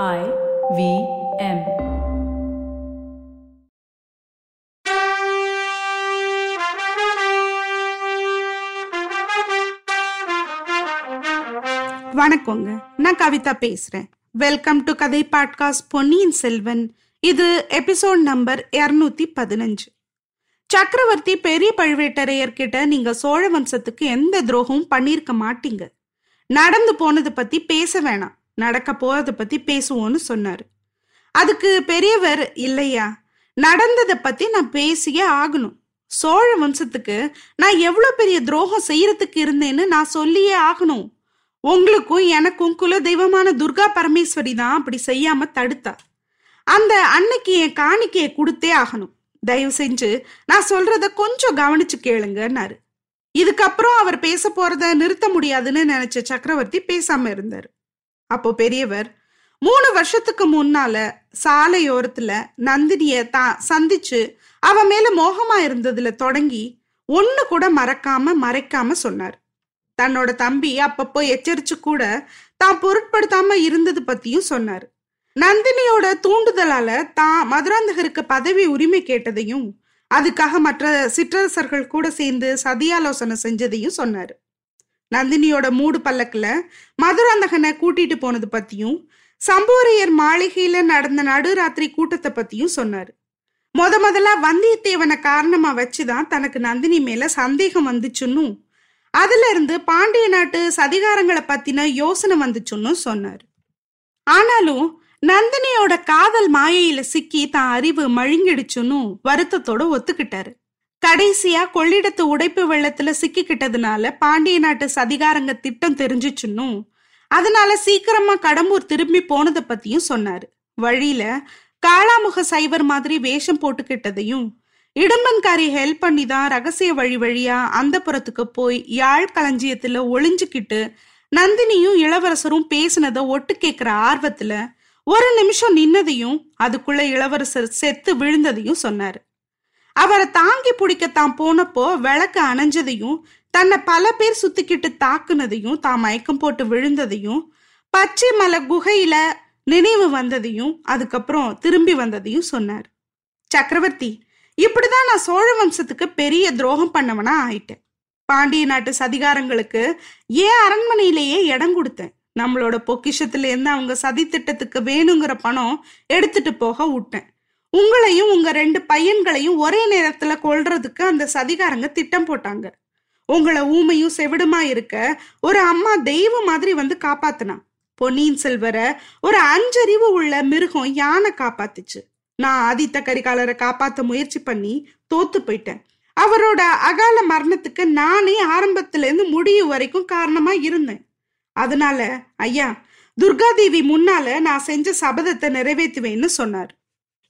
I V M. வணக்கங்க. நான் கவிதா பேசுறேன். வெல்கம் டு கதை பாட்காஸ்ட் பொன்னியின் செல்வன் இது எபிசோட் நம்பர் இருநூத்தி பதினஞ்சு. சக்கரவர்த்தி பெரிய பழுவேட்டரையர்கிட்ட நீங்க சோழ வம்சத்துக்கு எந்த துரோகமும் பண்ணிருக்க மாட்டீங்க. நடந்து போனது பத்தி பேச வேணாம். நடக்க போறதை பத்தி பேசுவோம்னு சொன்னாரு. அதுக்கு பெரியவர் இல்லையா நடந்ததை பத்தி நான் பேசியே ஆகணும். சோழ வம்சத்துக்கு நான் எவ்வளோ பெரிய துரோகம் செய்யறதுக்கு இருந்தேன்னு நான் சொல்லியே ஆகணும். உங்களுக்கும் எனக்கும் குல தெய்வமான துர்கா பரமேஸ்வரி தான் அப்படி செய்யாம தடுத்தா. அந்த அன்னைக்கு என் காணிக்கையை கொடுத்தே ஆகணும். தயவு செஞ்சு நான் சொல்றத கொஞ்சம் கவனிச்சு கேளுங்கன்னாரு. இதுக்கப்புறம் அவர் பேச போறத நிறுத்த முடியாதுன்னு நினைச்ச சக்கரவர்த்தி பேசாம இருந்தாரு. அப்போ பெரியவர் மூணு வருஷத்துக்கு முன்னால சாலையோரத்துல நந்தினிய தான் சந்திச்சு அவ மேல மோகமா இருந்ததுல தொடங்கி ஒண்ணு கூட மறக்காம மறைக்காம சொன்னார். தன்னோட தம்பி அப்பப்போ எச்சரிச்சு கூட தான் பொருட்படுத்தாம இருந்தது பத்தியும் சொன்னார். நந்தினியோட தூண்டுதலால தான் மதுராந்தகருக்கு பதவி உரிமை கேட்டதையும் அதுக்காக மற்ற சிற்றரசர்கள் கூட சேர்ந்து சதியாலோசனை செஞ்சதையும் சொன்னார். நந்தினியோட மூடு பல்லக்கில் மதுராந்தகனை கூட்டிட்டு போனது பத்தியும் சம்பூரையர் மாளிகையில நடந்த நடுராத்திரி கூட்டத்தை பத்தியும் சொன்னாரு. முத முதல்ல வந்தியத்தேவனை காரணமா வச்சுதான் தனக்கு நந்தினி மேல சந்தேகம் வந்துச்சுன்னும் அதுல இருந்து பாண்டிய நாட்டு சதிகாரங்களை பத்தின யோசனை வந்துச்சுன்னு சொன்னார். ஆனாலும் நந்தினியோட காதல் மாயையில சிக்கி தான் அறிவு மழுங்கிடுச்சுன்னு வருத்தத்தோட ஒத்துக்கிட்டாரு. கடைசியா கொள்ளிடத்து உடைப்பு வெள்ளத்துல சிக்கிக்கிட்டதுனால பாண்டிய நாட்டு சதிகாரங்க திட்டம் தெரிஞ்சிச்சுன்னும். அதனால சீக்கிரமா கடம்பூர் திரும்பி போனதை பத்தியும் சொன்னாரு. வழியில காளாமுக சைவர் மாதிரி வேஷம் போட்டுக்கிட்டதையும் இடும்பன்காரி ஹெல்ப் பண்ணி தான் ரகசிய வழி வழியா அந்த புறத்துக்கு போய் யாழ் களஞ்சியத்துல ஒளிஞ்சுக்கிட்டு நந்தினியும் இளவரசரும் பேசினதை ஒட்டு கேட்கிற ஆர்வத்துல ஒரு நிமிஷம் நின்னதையும் அதுக்குள்ள இளவரசர் செத்து விழுந்ததையும் சொன்னாரு. அவரை தாங்கி பிடிக்க தான் போனப்போ விளக்கு அணைஞ்சதையும் தன்னை பல பேர் சுத்திக்கிட்டு தாக்குனதையும் தான் மயக்கம் போட்டு விழுந்ததையும் பச்சை மலை குகையில நினைவு வந்ததையும் அதுக்கப்புறம் திரும்பி வந்ததையும் சொன்னார். சக்கரவர்த்தி இப்படிதான் நான் சோழ வம்சத்துக்கு பெரிய துரோகம் பண்ணவனா ஆயிட்டேன். பாண்டிய நாட்டு சதிகாரங்களுக்கு ஏன் அரண்மனையிலேயே இடம் கொடுத்தேன். நம்மளோட பொக்கிஷத்துல இருந்து அவங்க சதி திட்டத்துக்கு வேணுங்கிற பணம் எடுத்துட்டு போக விட்டேன். உங்களையும் உங்க ரெண்டு பையன்களையும் ஒரே நேரத்துல கொல்றதுக்கு அந்த சதிகாரங்க திட்டம் போட்டாங்க. உங்களை ஊமையும் செவிடுமா இருக்க ஒரு அம்மா தெய்வம் மாதிரி வந்து காப்பாத்துனா. பொன்னியின் செல்வரை ஒரு அஞ்சறிவு உள்ள மிருகம் யானை காப்பாத்துச்சு. நான் ஆதித்த கரிகாலரை காப்பாத்த முயற்சி பண்ணி தோத்து போயிட்டேன். அவரோட அகால மரணத்துக்கு நானே ஆரம்பத்துல இருந்து முடிவு வரைக்கும் காரணமா இருந்தேன். அதனால ஐயா துர்காதேவி முன்னால நான் செஞ்ச சபதத்தை நிறைவேற்றுவேன்னு சொன்னார்.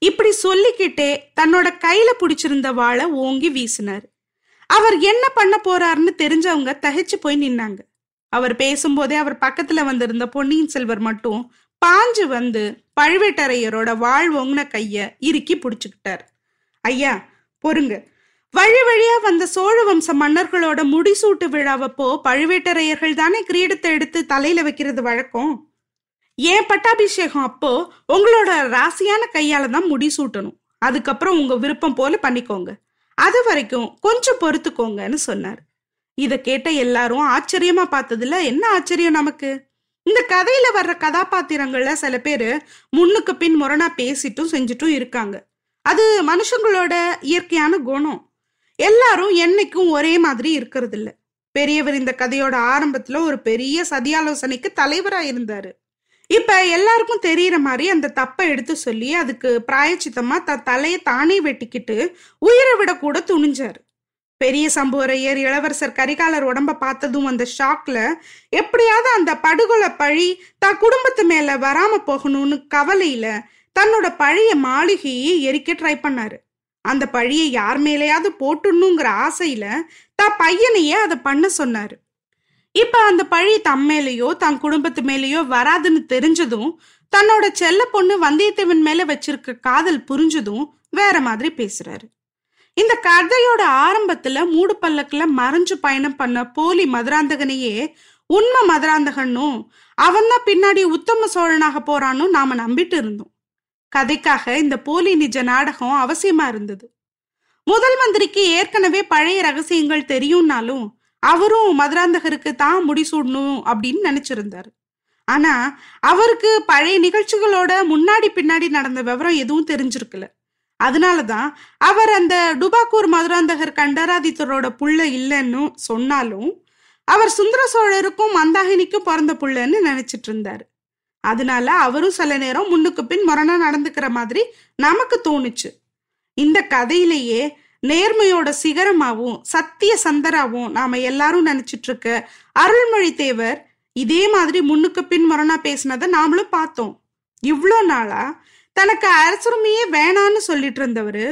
இப்படி சொல்லிக்கிட்டே தன்னோட கையில பிடிச்சிருந்த வாழை ஓங்கி வீசினார். அவர் என்ன பண்ண போறாருன்னு தெரிஞ்சவங்க தகைச்சு போய் நின்னாங்க. அவர் பேசும்போதே அவர் பக்கத்துல வந்திருந்த பொன்னியின் செல்வர் மட்டும் பாஞ்சு வந்து பழுவேட்டரையரோட வாழ் ஒங்கின கைய இறுக்கி பிடிச்சுக்கிட்டார். ஐயா பொறுங்க. வழி வழியா வந்த சோழ வம்ச மன்னர்களோட முடிசூட்டு விழாவப்போ பழுவேட்டரையர்கள் தானே கிரீடத்தை எடுத்து தலையில வைக்கிறது வழக்கம்? ஏன் பட்டாபிஷேகம் அப்போ உங்களோட ராசியான கையால தான் முடிசூட்டணும் அதுக்கப்புறம் உங்க விருப்பம் போல பண்ணிக்கோங்க. அது வரைக்கும் கொஞ்சம் பொறுத்துக்கோங்கன்னு சொன்னார். இத கேட்ட எல்லாரும் ஆச்சரியமா பார்த்ததுல என்ன ஆச்சரியம் நமக்கு? இந்த கதையில வர்ற கதாபாத்திரங்கள்ல சில பேரு முன்னுக்கு பின் முரணா பேசிட்டும் செஞ்சுட்டும் இருக்காங்க. அது மனுஷங்களோட இயற்கையான குணம். எல்லாரும் என்னைக்கும் ஒரே மாதிரி இருக்கிறது இல்ல பெரியவர் இந்த கதையோட ஆரம்பத்துல ஒரு பெரிய சதியாலோசனைக்கு தலைவரா இருந்தாரு. இப்ப எல்லாருக்கும் தெரியற மாதிரி அந்த தப்பை எடுத்து சொல்லி அதுக்கு பிராயச்சித்தமா த தலையை தானே வெட்டிக்கிட்டு உயிரை விட கூட துணிஞ்சாரு. பெரிய சம்புவரையர் இளவரசர் கரிகாலர் உடம்ப பார்த்ததும் அந்த ஷாக்ல எப்படியாவது அந்த படுகொலை பழி தான் குடும்பத்து மேல வராம போகணும்னு கவலையில தன்னோட பழைய மாளிகையை எரிக்க ட்ரை பண்ணாரு. அந்த பழியை யார் மேலேயாவது போட்டுடணுங்கிற ஆசையில தான் பையனையே அதை பண்ண சொன்னாரு. இப்ப அந்த பழி தம் மேலேயோ தன் குடும்பத்து மேலேயோ வராதுன்னு தெரிஞ்சதும் தன்னோட செல்ல பொண்ணு வந்தியத்தேவன் மேல வச்சிருக்க காதல் புரிஞ்சதும் வேற மாதிரி பேசுறாரு. இந்த கதையோட ஆரம்பத்துல மூடு பல்லக்குல மறைஞ்சு பயணம் பண்ண போலி மதுராந்தகனையே உண்மை மதுராந்தகனும் அவன் தான் பின்னாடி உத்தம சோழனாக போறான்னு நாம நம்பிட்டு இருந்தோம். கதைக்காக இந்த போலி நிஜ நாடகம் அவசியமா இருந்தது. முதல் மந்திரிக்கு ஏற்கனவே பழைய ரகசியங்கள் தெரியும்னாலும் அவரும் மதுராந்தகருக்கு தான் முடிசூடணும் அப்படின்னு நினைச்சிருந்தாரு. ஆனா அவருக்கு பழைய நிகழ்ச்சிகளோட முன்னாடி பின்னாடி நடந்த விவரம் எதுவும் தெரிஞ்சிருக்கல. அதனாலதான் அவர் அந்த டுபாக்கூர் மதுராந்தகர் கண்டராதித்தரோட புள்ள இல்லைன்னு சொன்னாலும் அவர் சுந்தர சோழருக்கும் மந்தாகினிக்கும் பிறந்த புள்ளன்னு நினைச்சிட்டு இருந்தாரு. அதனால அவரும் சில நேரம் முன்னுக்கு பின் முரணா நடந்துக்கிற மாதிரி நமக்கு தோணுச்சு. இந்த கதையிலேயே நேர்மையோட சிகரமாகவும் சத்திய சந்தராகவும் நாம எல்லாரும் நினைச்சிட்டு இருக்க அருள்மொழி தேவர் இதே மாதிரி முன்னுக்கு பின் முரணா பேசினதை நாமளும் பார்த்தோம். இவ்வளோ நாளா தனக்கு அரசுரிமையே வேணான்னு சொல்லிட்டு இருந்தவர்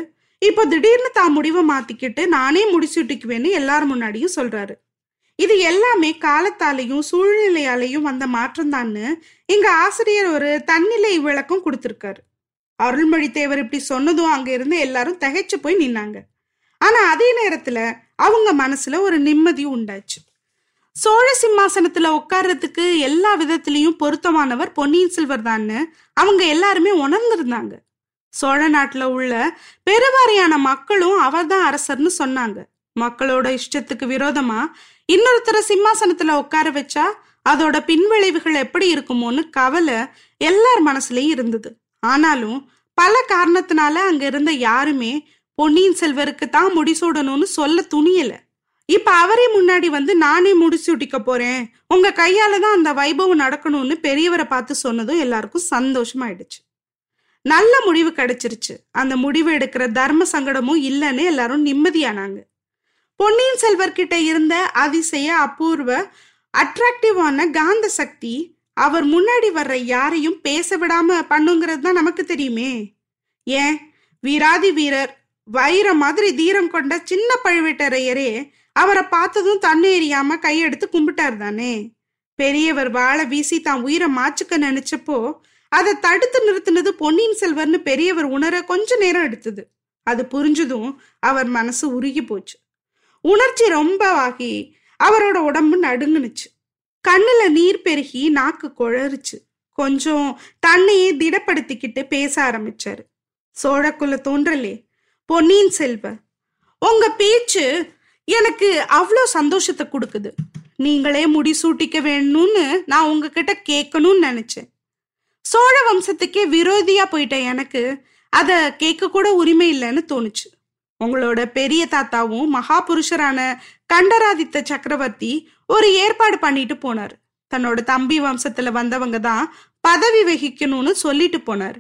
இப்போ திடீர்னு தான் முடிவை மாத்திக்கிட்டு நானே முடிச்சுட்டுக்குவேன்னு எல்லாரும் முன்னாடியும் சொல்றாரு. இது எல்லாமே காலத்தாலையும் சூழ்நிலையாலையும் வந்த மாற்றம் தான்னு இங்க ஆசிரியர் ஒரு தன்னிலை விளக்கம் கொடுத்துருக்காரு. அருள்மொழி தேவர் இப்படி சொன்னதும் அங்க இருந்து எல்லாரும் தகைச்சு போய் நின்னாங்க. ஆனா அதே நேரத்துல அவங்க மனசுல ஒரு நிம்மதி உண்டாச்சு. சோழ சிம்மாசனத்துல உட்கார்றதுக்கு எல்லா விதத்திலையும் பொருத்தமானவர் பொன்னியின் செல்வர் தான்னு அவங்க எல்லாருமே உணர்ந்திருந்தாங்க. சோழ நாட்டுல உள்ள பெருவாரியான மக்களும் அவர்தான் அரசர்னு சொன்னாங்க. மக்களோட இஷ்டத்துக்கு விரோதமா இன்னொருத்தர சிம்மாசனத்துல உட்கார வச்சா அதோட பின்விளைவுகள் எப்படி இருக்குமோன்னு கவலை எல்லார் மனசுலயும் இருந்தது. ஆனாலும் பல காரணத்தினால அங்க இருந்த யாருமே பொன்னியின் செல்வருக்கு தான் முடிசூடணும்னு சொல்ல துணியல. இப்ப அவரே முன்னாடி வந்து நானே முடிசூட்டிக்க போறேன். உங்க கையால தான் அந்த வைபவம் நடக்கணும்னு பெரியவரை பார்த்து சொன்னதும் எல்லாருக்கும் சந்தோஷமாயிடுச்சு. நல்ல முடிவு கிடைச்சிருச்சு. அந்த முடிவு எடுக்கிற தர்ம சங்கடமும் இல்லைன்னு எல்லாரும் நிம்மதியானாங்க. பொன்னியின் செல்வர்கிட்ட இருந்த அதிசய அபூர்வ அட்ராக்டிவான காந்த சக்தி அவர் முன்னாடி வர்ற யாரையும் பேச விடாம பண்ணுங்கிறது தான் நமக்கு தெரியுமே. ஏன்? வீராதி வீரர் வைர மாதிரி தீரம் கொண்ட சின்ன பழுவேட்டரையரே அவரை பார்த்ததும் தண்ணி எறியாம கையெடுத்து கும்பிட்டார் தானே. பெரியவர் வாழை வீசி தான் உயிரை மாச்சுக்க நினைச்சப்போ அதை தடுத்து நிறுத்தினது பொன்னியின் செல்வர்னு பெரியவர் உணர கொஞ்ச நேரம் எடுத்தது. அது புரிஞ்சதும் அவர் மனசு உருகி போச்சு. உணர்ச்சி ரொம்ப ஆகி அவரோட உடம்பு நடுங்குனுச்சு. கண்ணுல நீர் பெருகி நாக்கு குழறுச்சு. கொஞ்சம் தன்னையே திடப்படுத்திக்கிட்டு பேச ஆரம்பிச்சாரு. சோழக்குள்ள தோன்றலே பொன்னியின் செல்வ. உங்க பேச்சு எனக்கு அவ்வளோ சந்தோஷத்தை கொடுக்குது. நீங்களே முடிசூட்டிக்க வேணும்னு நான் உங்ககிட்ட கேட்கணும்னு நினைச்சேன். சோழ வம்சத்துக்கே விரோதியா போயிட்ட எனக்கு அதை கேட்க கூட உரிமை இல்லைன்னு தோணுச்சு. உங்களோட பெரிய தாத்தாவும் மகாபுருஷரான கண்டராதித்த சக்கரவர்த்தி ஒரு ஏற்பாடு பண்ணிட்டு போனார். தன்னோட தம்பி வம்சத்துல வந்தவங்க தான் பதவி வகிக்கணும்னு சொல்லிட்டு போனார்.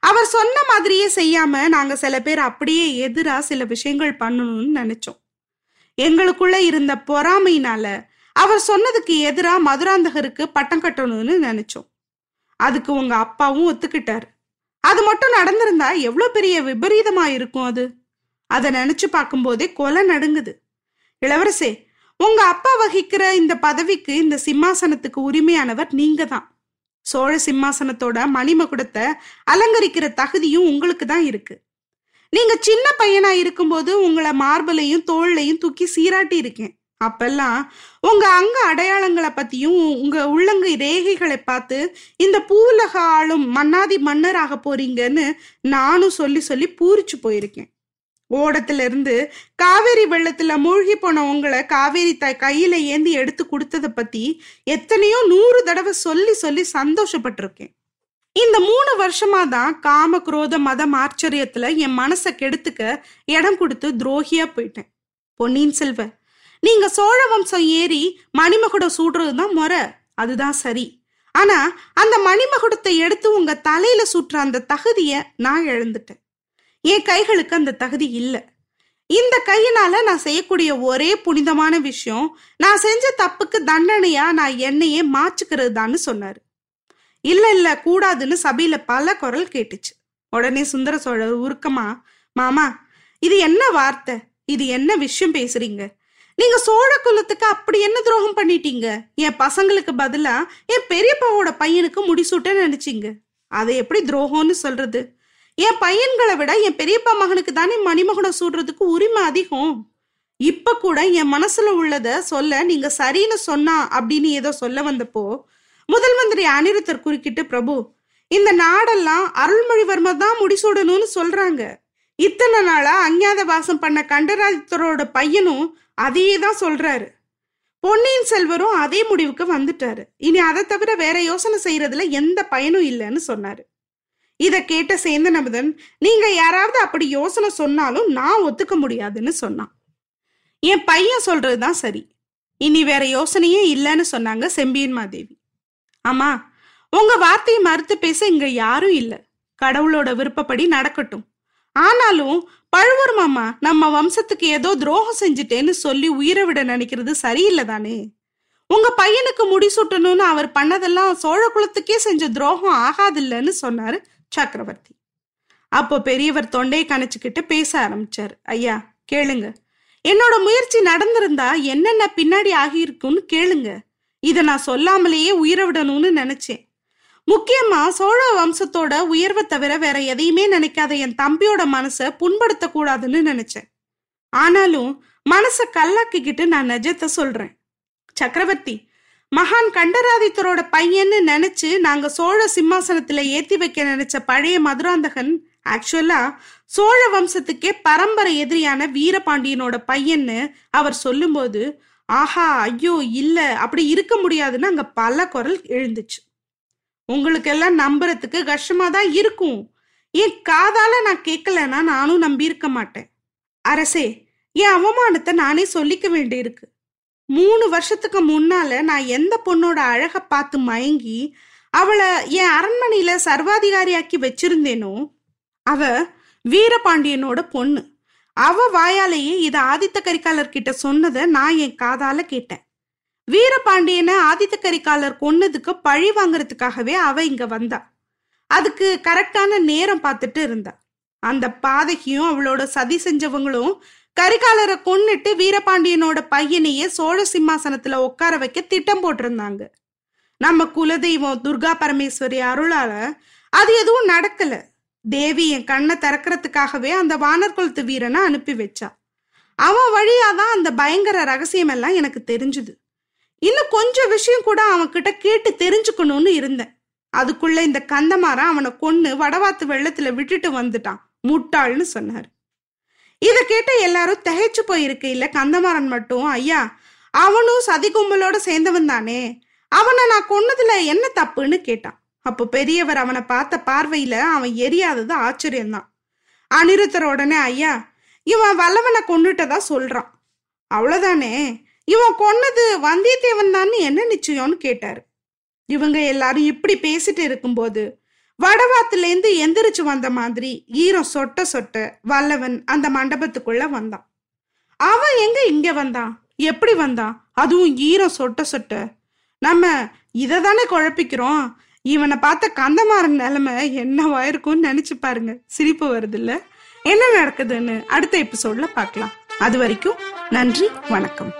அவர் சொன்ன மாதிரியே செய்யாம நாங்க சில பேர் அப்படியே எதிரா சில விஷயங்கள் பண்ணணும்னு நினைச்சோம். எங்களுக்குள்ள இருந்த பொறாமையினால அவர் சொன்னதுக்கு எதிரா மதுராந்தகருக்கு பட்டம் கட்டணும்னு நினைச்சோம். அதுக்கு உங்க அப்பாவும் ஒத்துக்கிட்டாரு. அது மட்டும் நடந்திருந்தா எவ்வளவு பெரிய விபரீதமா இருக்கும் அது? அதை நினைச்சு பார்க்கும்போதே கொலை நடுங்குது. இளவரசே உங்க அப்பா வகிக்கிற இந்த பதவிக்கு இந்த சிம்மாசனத்துக்கு உரிமையானவர் நீங்க தான் சோழ சிம்மாசனத்தோட மணிமகுடத்தை அலங்கரிக்கிற தகுதியும் உங்களுக்கு தான் இருக்கு. நீங்க சின்ன பையனா இருக்கும்போது உங்களை மார்பலையும் தோல்லையும் தூக்கி சீராட்டி இருக்கேன். அப்பெல்லாம் உங்க அங்க அடையாளங்களை பத்தியும் உங்க உள்ளங்கை ரேகைகளை பார்த்து இந்த பூவுலக ஆளும் மன்னாதி மன்னராக போறீங்கன்னு நானும் சொல்லி சொல்லி பூரிச்சு போயிருக்கேன். ஓடத்துல இருந்து காவேரி வெள்ளத்துல மூழ்கி போன உங்களை காவேரி தாய் கையில ஏந்தி எடுத்து கொடுத்ததை பத்தி எத்தனையோ நூறு தடவை சொல்லி சொல்லி சந்தோஷப்பட்டிருக்கேன். இந்த மூணு வருஷமா தான் காம குரோத மதம் ஆச்சரியத்துல என் மனசை கெடுத்துக்க இடம் கொடுத்து துரோகியா போயிட்டேன். பொன்னியின் செல்வ நீங்க சோழ வம்சம் ஏறி மணிமகுடம் சூடுறது தான் முறை அதுதான் சரி. ஆனா அந்த மணிமகுடத்தை எடுத்து உங்க தலையில சுற்ற அந்த தகுதியை நான் இழந்துட்டேன். என் கைகளுக்கு அந்த தகுதி இல்லை. இந்த கையினால நான் செய்யக்கூடிய ஒரே புனிதமான விஷயம் நான் செஞ்ச தப்புக்கு தண்டனையா நான் என்னையே மாச்சுக்கிறது தான்னு சொன்னாரு. இல்ல இல்ல கூடாதுன்னு சபையில பல குரல் கேட்டுச்சு. உடனே சுந்தர சோழர் உருக்கமா மாமா இது என்ன வார்த்தை? இது என்ன விஷயம் பேசுறீங்க? நீங்க சோழ குலத்துக்கு அப்படி என்ன துரோகம் பண்ணிட்டீங்க? என் பசங்களுக்கு பதிலா என் பெரியப்பாவோட பையனுக்கு முடிசூட்ட நினைச்சீங்க. அதை எப்படி துரோகம்னு சொல்றது? என் பையன்களை விட என் பெரியப்பா மகனுக்கு தானே மணிமகுடம் சூடுறதுக்கு உரிமை அதிகம். இப்ப கூட என் மனசுல உள்ளத சொல்ல நீங்க சரின்னு சொன்னா அப்படின்னு ஏதோ சொல்ல வந்தப்போ முதல் மந்திரி அனிருத்தர் குறுக்கிட்டு பிரபு இந்த நாடெல்லாம் அருள்மொழிவர்மர் தான் முடிசூடணும்னு சொல்றாங்க. இத்தனை நாளா அஞ்ஞாத வாசம் பண்ண கண்டராதித்தரோட பையனும் அதையே தான் சொல்றாரு. பொன்னியின் செல்வரும் அதே முடிவுக்கு வந்துட்டாரு. இனி அதை தவிர வேற யோசனை செய்யறதுல எந்த பயனும் இல்லைன்னு சொன்னாரு. இதை கேட்ட சேந்தன் அமுதன் நீங்க யாராவது அப்படி யோசனை சொன்னாலும் நான் ஒத்துக்க முடியாதுன்னு சொன்னான். என் பையன் சொல்றதுதான் சரி. இனி வேற யோசனையே இல்லைன்னு சொன்னாங்க செம்பியன் மாதேவி. ஆமா உங்க வார்த்தையை மறுத்து பேச இங்க யாரும் இல்லை. கடவுளோட விருப்பப்படி நடக்கட்டும். ஆனாலும் பழுவூர் மாமா நம்ம வம்சத்துக்கு ஏதோ துரோகம் செஞ்சுட்டேன்னு சொல்லி உயிரை விட நினைக்கிறது சரியில்லை தானே? உங்க பையனுக்கு முடிசூட்டணும்னு அவர் பண்ணதெல்லாம் சோழ குலத்துக்கே செஞ்ச துரோகம் ஆகாதில்லன்னு சொன்னாரு சக்கரவர்த்தி. அப்போ பெரியவர் தொண்டையை கணச்சுக்கிட்டு பேச ஆரம்பிச்சாரு. ஐயா கேளுங்க. என்னோட முயற்சி நடந்திருந்தா என்னென்ன பின்னாடி ஆகியிருக்குன்னு கேளுங்க. இதை நான் சொல்லாமலேயே உயிரை விடணும்னு நினைச்சேன். முக்கியமா சோழ வம்சத்தோட உயர்வை தவிர வேற எதையுமே நினைக்காத என் தம்பியோட மனசை புண்படுத்த கூடாதுன்னு நினைச்சேன். ஆனாலும் மனசை கல்லாக்கிக்கிட்டு நான் நிஜத்தை சொல்றேன். சக்கரவர்த்தி மகான் கண்டராதித்தரோட பையன்னு நினைச்சு நாங்க சோழ சிம்மாசனத்துல ஏத்தி வைக்க நினைச்ச பழைய மதுராந்தகன் ஆக்சுவலா சோழ வம்சத்துக்கே பரம்பரை எதிரியான வீரபாண்டியனோட பையன்னு அவர் சொல்லும்போது ஆஹா ஐயோ இல்ல அப்படி இருக்க முடியாதுன்னு அங்க பல குரல் எழுந்துச்சு. உங்களுக்கெல்லாம் நம்புறதுக்கு கஷ்டமா தான் இருக்கும். என் காதால நான் கேட்கலன்னா நானும் நம்பியிருக்க மாட்டேன். அரசே என் அவமானத்தை நானே சொல்லிக்க வேண்டியிருக்கு. மூணு வருஷத்துக்கு முன்னால நான் எந்த பொண்ணோட அழக பார்த்து மயங்கி அவளை என் அரண்மனையில சர்வாதிகாரியாக்கி வச்சிருந்தேனோ அவ வீரபாண்டியனோட பொண்ணு. அவ வாயாலேயே இதை ஆதித்த கரிகாலர் கிட்ட சொன்னதை நான் என் காதால கேட்டேன். வீரபாண்டியனை ஆதித்த கரிகாலர் கொன்னதுக்கு பழி வாங்குறதுக்காகவே அவ இங்க வந்தா. அதுக்கு கரெக்டான நேரம் பார்த்துட்டு இருந்தா. அந்த பாதகியும் அவளோட சதி செஞ்சவங்களும் கரிகாலரை கொன்னுட்டு வீரபாண்டியனோட பையனையே சோழ சிம்மாசனத்துல உட்கார வைக்க திட்டம் போட்டிருந்தாங்க. நம்ம குலதெய்வம் துர்கா பரமேஸ்வரி அருளால அது எதுவும் நடக்கல. தேவி என் கண்ணை திறக்கிறதுக்காகவே அந்த வானர் குலத்து வீரனை அனுப்பி வச்சா. அவன் வழியாதான் அந்த பயங்கர ரகசியம் எல்லாம் எனக்கு தெரிஞ்சுது. இன்னும் கொஞ்சம் விஷயம் கூட அவன் கிட்ட கேட்டு தெரிஞ்சுக்கணும்னு இருந்தேன். அதுக்குள்ள இந்த கந்தமாரன் அவனை கொன்னு வடவாத்து வெள்ளத்துல விட்டுட்டு வந்துட்டான். முட்டாள்னு சொன்னார். கேட்ட எல்லாரும் திகைச்சு இல்ல கந்தமாறன் மட்டும். ஐயா அவனும் சதி கும்பலோட சேர்ந்தவன் தானே. அவனை நான் கொன்னதுல என்ன தப்புன்னு கேட்டான். அப்போ பெரியவர் அவனை பார்த்த பார்வையில அவன் எரியாதது ஆச்சரியம்தான். அனிருத்தர் உடனே ஐயா இவன் வல்லவனை கொண்டுட்டதா சொல்றான். அவ்வளவுதானே? இவன் கொன்னது வந்தியத்தேவன் தான் என்ன நிச்சயம்னு கேட்டாரு. இவங்க எல்லாரும் இப்படி பேசிட்டு இருக்கும்போது வடவாத்துல இருந்து எந்திரிச்சு வந்த மாதிரி ஈரம் சொட்ட சொட்ட வல்லவன் அந்த மண்டபத்துக்குள்ள வந்தான். அவன் எங்க இங்க வந்தான்? எப்படி வந்தான்? அதுவும் ஈரம் சொட்ட சொட்ட. நம்ம இதை தானே குழப்பிக்கிறோம். இவனை பார்த்த கந்தமாறன் நிலைமை என்னவா இருக்கும்னு நினைச்சு பாருங்க. சிரிப்பு வருது இல்ல என்ன நடக்குதுன்னு அடுத்த எபிசோட்ல பார்க்கலாம். அது வரைக்கும் நன்றி வணக்கம்.